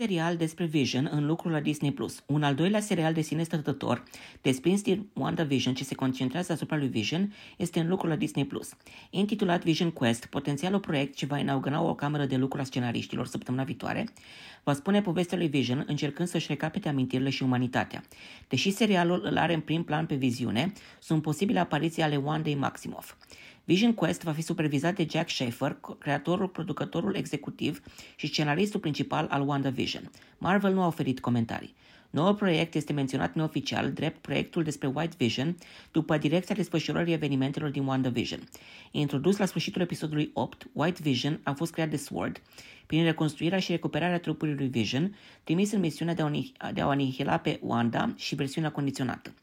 serial despre Vision în lucru la Disney+. Plus. Un al doilea serial de sine stătător, desprins din WandaVision, ce se concentrează asupra lui Vision, este în lucru la Disney+. Plus. Intitulat Vision Quest, potențialul proiect ce va inaugura o cameră de lucru a scenariștilor săptămâna viitoare, va spune povestea lui Vision încercând să-și recapete amintirile și umanitatea. Deși serialul îl are în prim plan pe viziune, sunt posibile apariții ale Wandei Maximoff. Vision Quest va fi supervizat de Jack Schaefer, creatorul, producătorul executiv și scenaristul principal al WandaVision. Marvel nu a oferit comentarii. Noul proiect este menționat neoficial drept proiectul despre White Vision după direcția desfășurării evenimentelor din WandaVision. Introdus la sfârșitul episodului 8, White Vision a fost creat de Sword prin reconstruirea și recuperarea trupului lui Vision, trimis în misiunea de a o anihila pe Wanda și versiunea condiționată.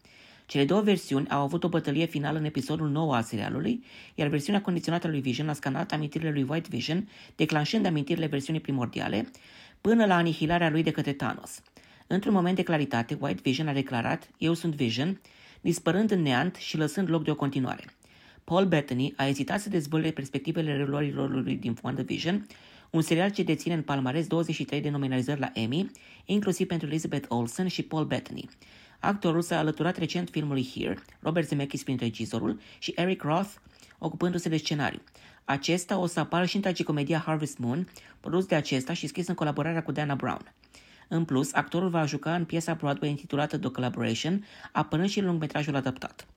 Cele două versiuni au avut o bătălie finală în episodul 9 al serialului, iar versiunea condiționată lui Vision a scanat amintirile lui White Vision, declanșând amintirile versiunii primordiale, până la anihilarea lui de către Thanos. Într-un moment de claritate, White Vision a declarat, eu sunt Vision, dispărând în neant și lăsând loc de o continuare. Paul Bettany a ezitat să dezvăluie perspectivele reluărilor lui din WandaVision, un serial ce deține în palmares 23 de nominalizări la Emmy, inclusiv pentru Elizabeth Olsen și Paul Bettany. Actorul s-a alăturat recent filmului Here, Robert Zemeckis prin regizorul și Eric Roth ocupându-se de scenariu. Acesta o să apară și în tragicomedia Harvest Moon, produs de acesta și scris în colaborarea cu Dana Brown. În plus, actorul va juca în piesa Broadway intitulată The Collaboration, apărând și în lungmetrajul adaptat.